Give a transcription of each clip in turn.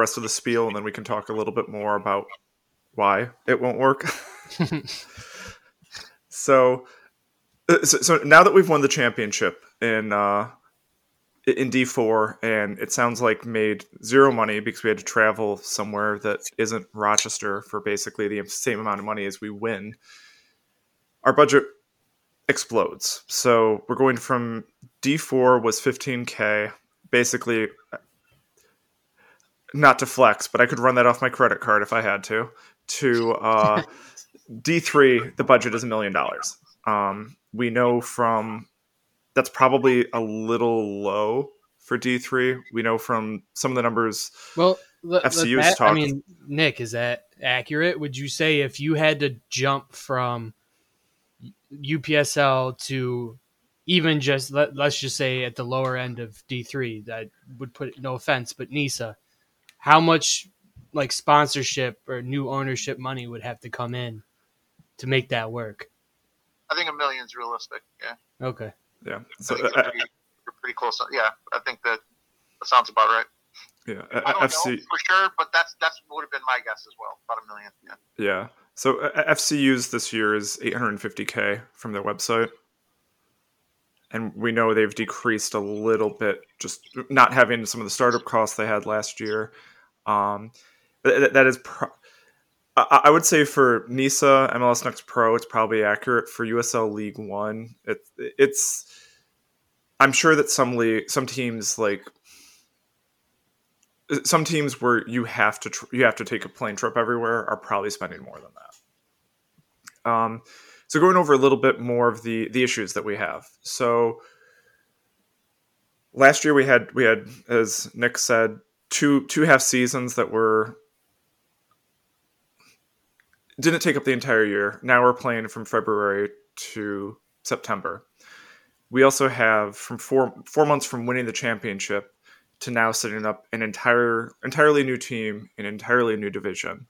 rest of the spiel, and then we can talk a little bit more about why it won't work. so, uh, so, so, now that we've won the championship in uh, in D four, and it sounds like made zero money because we had to travel somewhere that isn't Rochester for basically the same amount of money as we win. Our budget explodes. So we're going from D four was fifteen k, basically not to flex, but I could run that off my credit card if I had to. To uh, D three, the budget is a million dollars. Um, we know from that's probably a little low for D three. We know from some of the numbers. Well, FCU that, I mean, Nick, is that accurate? Would you say if you had to jump from UPSL to even just let, us just say at the lower end of D three, that would put no offense, but NISA, how much like sponsorship or new ownership money would have to come in to make that work? I think a million's realistic. Yeah. Okay. Yeah. So uh, pretty, we're pretty close. Yeah, I think that, that sounds about right. Yeah, I don't FC know for sure, but that's that's would have been my guess as well. About a million. Yeah. Yeah. So uh, FCU's this year is 850k from their website, and we know they've decreased a little bit, just not having some of the startup costs they had last year. Um, that, that is. Pro- I would say for NISA MLS Next Pro, it's probably accurate. For USL League One, it, it's. I'm sure that some league, some teams like some teams where you have to tr- you have to take a plane trip everywhere are probably spending more than that. Um, so going over a little bit more of the the issues that we have. So last year we had we had as Nick said two two half seasons that were didn't take up the entire year. Now we're playing from February to September. We also have from four four months from winning the championship to now setting up an entire entirely new team, an entirely new division.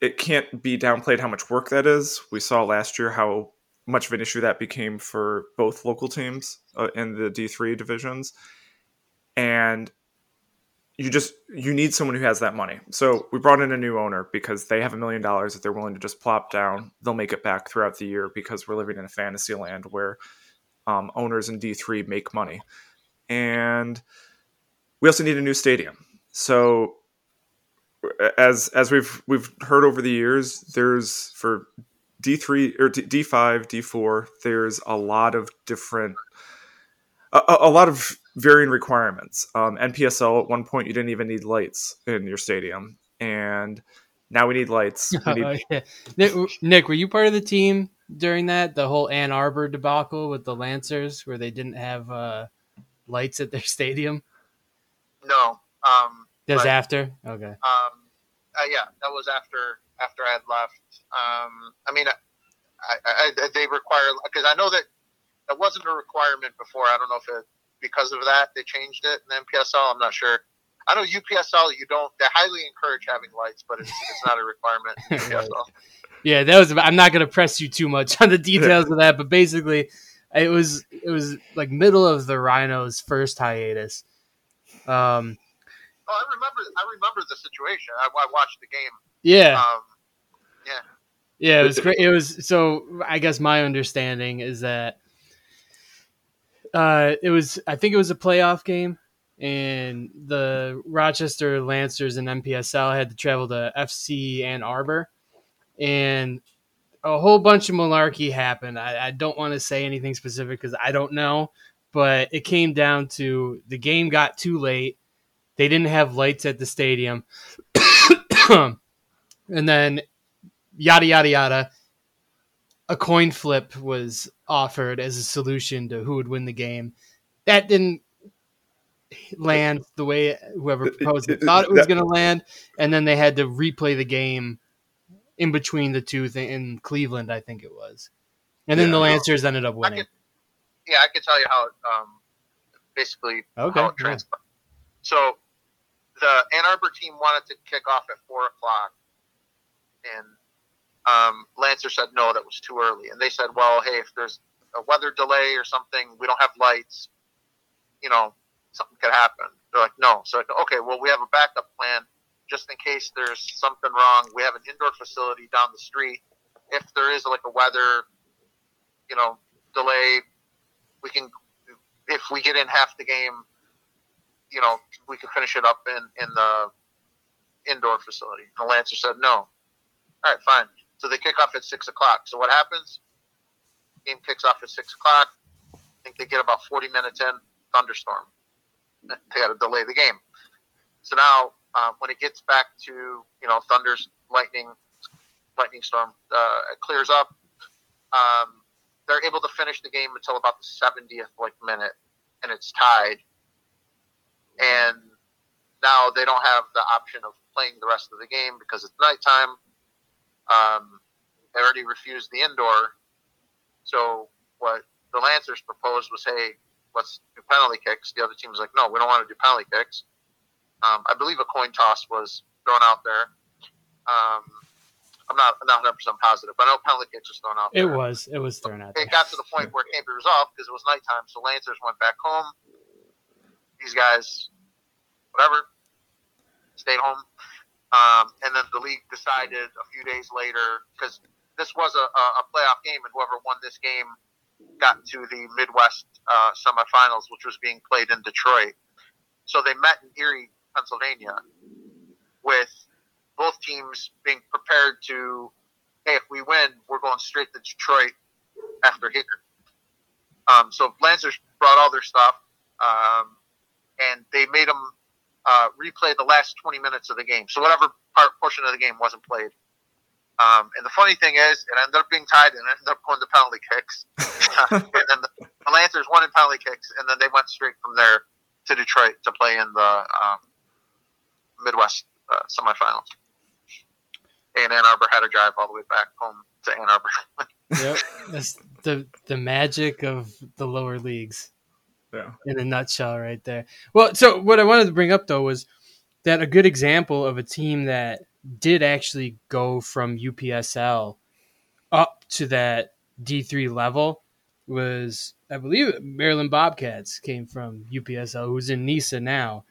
It can't be downplayed how much work that is. We saw last year how much of an issue that became for both local teams uh, in the D3 divisions. And you just you need someone who has that money. So we brought in a new owner because they have a million dollars that they're willing to just plop down. They'll make it back throughout the year because we're living in a fantasy land where um, owners in D three make money, and we also need a new stadium. So as as we've we've heard over the years, there's for D three or D five, D four, there's a lot of different a, a lot of varying requirements. Um, NPSL at one point you didn't even need lights in your stadium, and now we need lights. We need... oh, yeah. Nick, Nick, were you part of the team during that the whole Ann Arbor debacle with the Lancers, where they didn't have uh, lights at their stadium? No. Um, that was after. Okay. Um, uh, yeah, that was after after I had left. Um, I mean, I, I, I, they require because I know that that wasn't a requirement before. I don't know if it because of that they changed it in NPSL. I'm not sure. I know UPSL you don't. They highly encourage having lights, but it's, it's not a requirement. UPSL. yeah, that was. I'm not going to press you too much on the details of that, but basically, it was it was like middle of the Rhinos' first hiatus. Um, oh, I remember. I remember the situation. I, I watched the game. Yeah. Um, yeah. Yeah, it was great. It was so. I guess my understanding is that uh, it was I think it was a playoff game, and the Rochester Lancers and NPSL had to travel to FC Ann Arbor, and a whole bunch of malarkey happened. I, I don't want to say anything specific because I don't know, but it came down to the game got too late. They didn't have lights at the stadium, and then yada yada yada a coin flip was offered as a solution to who would win the game. That didn't land the way whoever proposed it thought it was going to land, and then they had to replay the game in between the two th- in Cleveland, I think it was, and then yeah, the Lancers ended up winning. I could, yeah, I can tell you how um, basically okay, how it transpired. So the Ann Arbor team wanted to kick off at four o'clock, and um, Lancer said no, that was too early, and they said, well, hey, if there's a weather delay or something, we don't have lights, you know, something could happen. They're like, no. So okay, well, we have a backup plan just in case there's something wrong. We have an indoor facility down the street. If there is like a weather, you know, delay, we can. If we get in half the game, you know, we can finish it up in in the indoor facility. And Lancer said no. All right, fine. So they kick off at six o'clock. So what happens? Game kicks off at six o'clock. I think they get about forty minutes in. Thunderstorm. They got to delay the game. So now, uh, when it gets back to you know thunders, lightning, lightning storm, uh, it clears up. Um, they're able to finish the game until about the 70th like minute, and it's tied. And now they don't have the option of playing the rest of the game because it's nighttime. Um, they already refused the indoor. So what the Lancers proposed was, hey, let's do penalty kicks. The other team was like, no, we don't want to do penalty kicks. Um, I believe a coin toss was thrown out there. Um, I'm not not 100 percent positive, but I know penalty kicks was thrown out. It there. was. It was thrown out. There. It got to the point where it can't be resolved because it was nighttime. So Lancers went back home. These guys, whatever, stayed home. Um, and then the league decided a few days later because this was a, a playoff game, and whoever won this game got to the Midwest uh, semifinals, which was being played in Detroit. So they met in Erie, Pennsylvania, with both teams being prepared to, hey, if we win, we're going straight to Detroit after Hicker. Um, so Lancers brought all their stuff, um, and they made them uh, replay the last 20 minutes of the game. So whatever part portion of the game wasn't played. Um, and the funny thing is, it ended up being tied and ended up going to penalty kicks. and then the, the Lancers won in penalty kicks, and then they went straight from there to Detroit to play in the um, Midwest uh, semifinals. And Ann Arbor had to drive all the way back home to Ann Arbor. yep, that's the the magic of the lower leagues. Yeah. In a nutshell, right there. Well, so what I wanted to bring up though was that a good example of a team that did actually go from UPSL up to that D3 level was, I believe, Maryland Bobcats came from UPSL, who's in NISA now.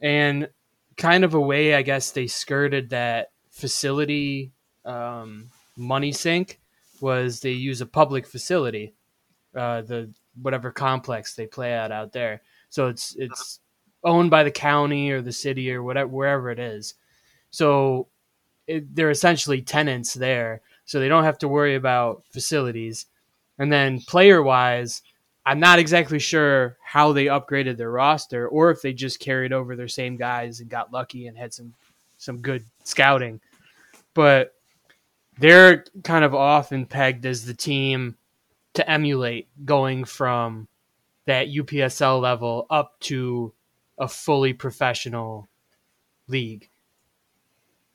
And kind of a way, I guess, they skirted that facility um, money sink was they use a public facility, uh, the whatever complex they play at out there. So it's it's owned by the county or the city or whatever wherever it is. So it, they're essentially tenants there, so they don't have to worry about facilities. And then player wise, I'm not exactly sure how they upgraded their roster or if they just carried over their same guys and got lucky and had some some good scouting. But they're kind of often pegged as the team to emulate going from that UPSL level up to a fully professional league.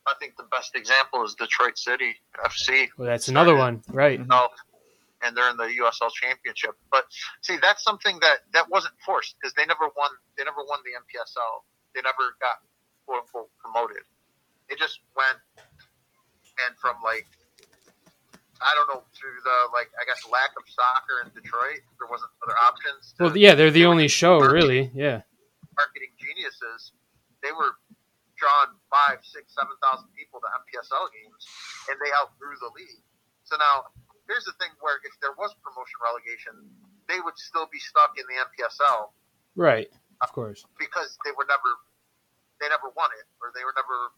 I think the best example is Detroit City FC. Well, that's another one, right? And they're in the USL Championship. But see, that's something that that wasn't forced because they never won. They never won the NPSL. They never got quote unquote promoted. They just went and from like I don't know through the like I guess lack of soccer in Detroit, there wasn't other options. well, yeah, they're the only show, really. Yeah, marketing geniuses. They were drawn five, six, seven thousand people to NPSL games, and they outgrew the league. So now here's the thing: where if there was promotion relegation, they would still be stuck in the NPSL. Right, of course, because they were never, they never won it, or they were never.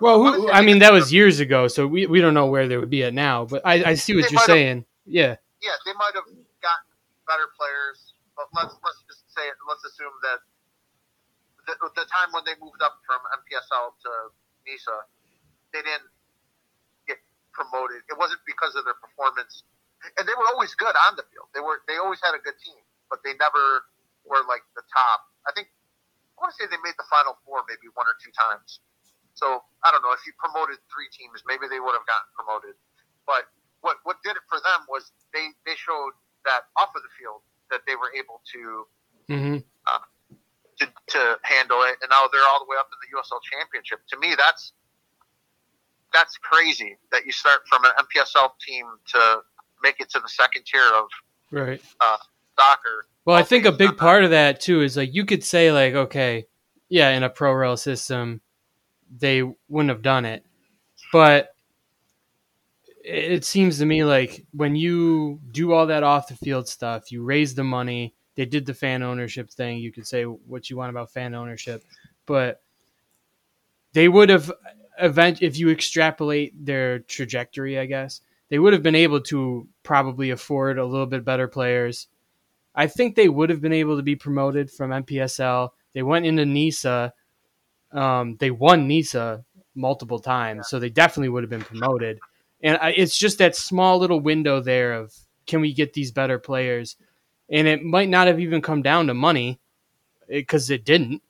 Well, who, I mean, that was years ago, so we, we don't know where they would be at now. But I, I see what you're saying. Yeah. Yeah, they might have gotten better players, but let's let's just say it. Let's assume that the, the time when they moved up from NPSL to NISA, they didn't get promoted. It wasn't because of their performance, and they were always good on the field. They were they always had a good team, but they never were like the top. I think I want to say they made the final four maybe one or two times. So I don't know if you promoted three teams, maybe they would have gotten promoted. But what what did it for them was they they showed that off of the field that they were able to mm-hmm. uh, to, to handle it, and now they're all the way up in the USL Championship. To me, that's that's crazy that you start from an NPSL team to make it to the second tier of right uh, soccer. Well, I think a big part of that too is like you could say like, okay, yeah, in a pro rel system, they wouldn't have done it. But it seems to me like when you do all that off the field stuff, you raise the money. They did the fan ownership thing. You could say what you want about fan ownership, but they would have event if you extrapolate their trajectory, I guess they would have been able to probably afford a little bit better players. I think they would have been able to be promoted from NPSL. They went into NISA. Um, they won NISA multiple times, so they definitely would have been promoted. And I, it's just that small little window there of can we get these better players? And it might not have even come down to money because it, it didn't.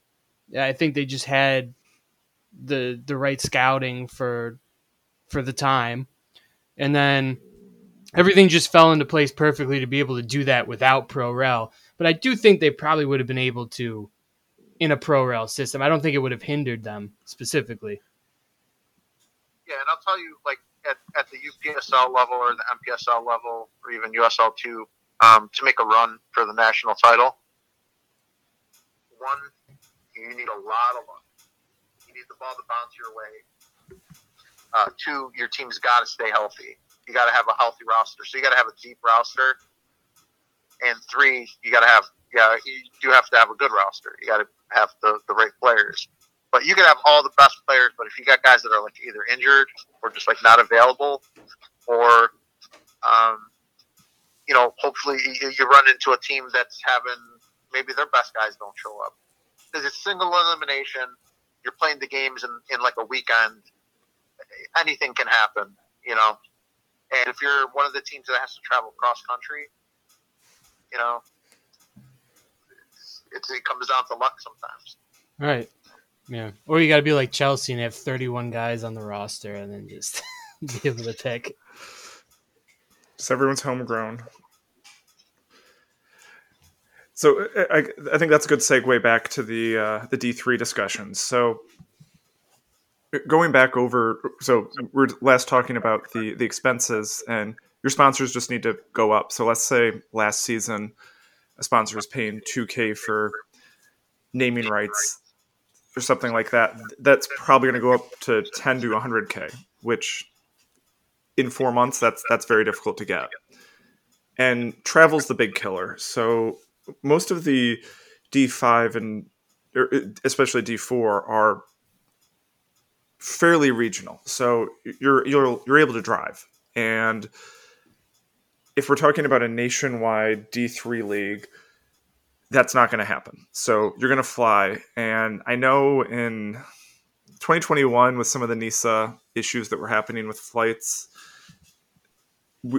I think they just had the the right scouting for for the time, and then everything just fell into place perfectly to be able to do that without Pro Rel. But I do think they probably would have been able to in a pro rel system. I don't think it would have hindered them specifically. Yeah, and I'll tell you, like at, at the UPSL level or the NPSL level or even USL two, um, to make a run for the national title, one, you need a lot of luck. You need the ball to bounce your way. Uh, two, your team's got to stay healthy. You got to have a healthy roster. So you got to have a deep roster. And three, you got to have yeah, you do have to have a good roster. You got to have the, the right players. But you can have all the best players, but if you got guys that are like either injured or just like not available, or um, you know, hopefully you, you run into a team that's having maybe their best guys don't show up because it's single elimination. You're playing the games in, in like a weekend. Anything can happen, you know. And if you're one of the teams that has to travel cross country, you know, it's, it comes down to luck sometimes. Right. Yeah. Or you got to be like Chelsea and have 31 guys on the roster and then just be able to pick. Just everyone's homegrown. So I, I think that's a good segue back to the uh, the D three discussions. So going back over, so we're last talking about the the expenses, and your sponsors just need to go up. So let's say last season, a sponsor is paying two k for naming rights or something like that. That's probably going to go up to ten to hundred k, which in four months that's that's very difficult to get. And travel's the big killer. So most of the D5 and er, especially D4 are fairly regional. So you're you're you're able to drive. And if we're talking about a nationwide D3 league, that's not going to happen. So you're going to fly and I know in 2021 with some of the NISA issues that were happening with flights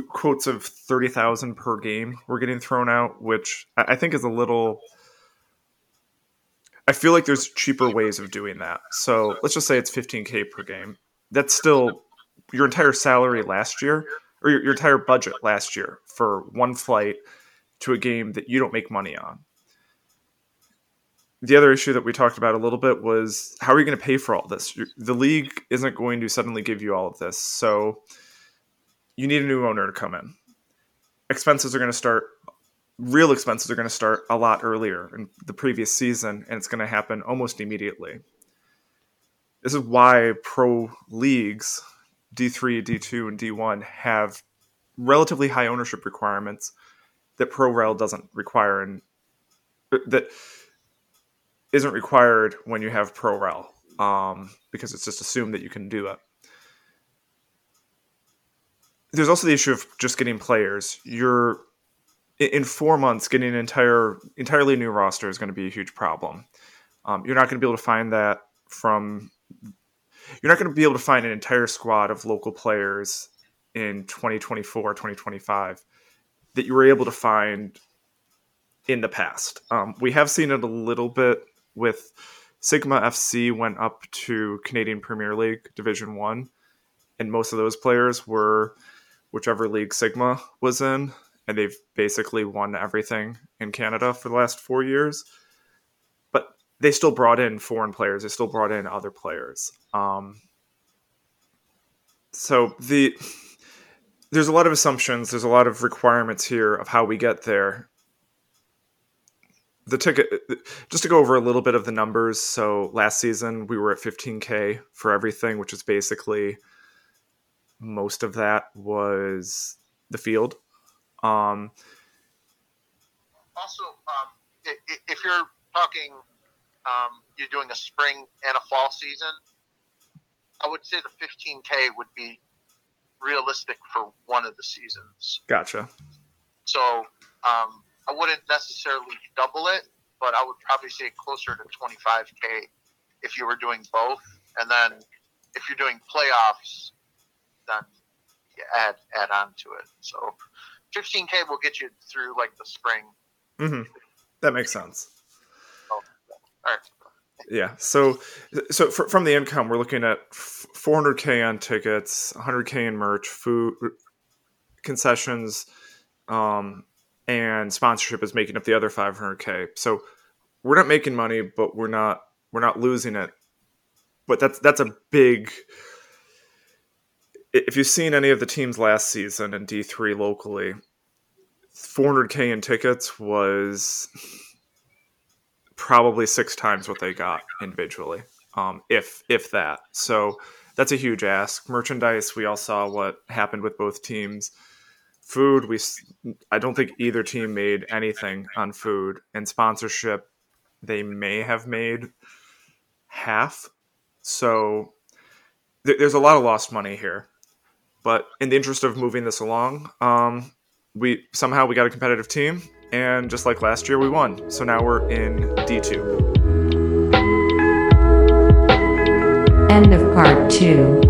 quotes of 30,000 per game were getting thrown out, which I think is a little. I feel like there's cheaper ways of doing that. So let's just say it's 15K per game. That's still your entire salary last year, or your, your entire budget last year for one flight to a game that you don't make money on. The other issue that we talked about a little bit was how are you going to pay for all this? The league isn't going to suddenly give you all of this. So you need a new owner to come in. Expenses are going to start, real expenses are going to start a lot earlier in the previous season, and it's going to happen almost immediately. This is why pro leagues, D3, D2, and D1, have relatively high ownership requirements that Pro Rel doesn't require, and that isn't required when you have Pro Rel, um, because it's just assumed that you can do it there's also the issue of just getting players. You're in four months getting an entire entirely new roster is going to be a huge problem. Um, you're not going to be able to find that from. You're not going to be able to find an entire squad of local players in 2024, 2025 that you were able to find in the past. Um, we have seen it a little bit with Sigma FC went up to Canadian Premier League Division One, and most of those players were whichever league Sigma was in, and they've basically won everything in Canada for the last four years. They still brought in foreign players. They still brought in other players. Um, so the there's a lot of assumptions. There's a lot of requirements here of how we get there. the ticket just to go over a little bit of the numbers so last season we were at 15k for everything which is basically most of that was the field um also um, if you're talking um, you're doing a spring and a fall season i would say the 15k would be realistic for one of the seasons gotcha so um, I wouldn't necessarily double it, but I would probably say closer to 25k if you were doing both, and then if you're doing playoffs, then you add add on to it. So 15k will get you through like the spring. Mm-hmm. That makes sense. Yeah. So, so for, from the income, we're looking at 400k on tickets, 100k in merch, food, concessions, um, and sponsorship is making up the other 500k. So we're not making money, but we're not we're not losing it. But that's that's a big. If you've seen any of the teams last season in D three locally, 400k in tickets was probably six times what they got individually, um, if if that. So that's a huge ask. Merchandise, we all saw what happened with both teams. Food we i don't think either team made anything on food. And sponsorship they may have made half. So th- there's a lot of lost money here. But in the interest of moving this along um, we somehow we got a competitive team and just like last year we won. So now we're in d2 end of part 2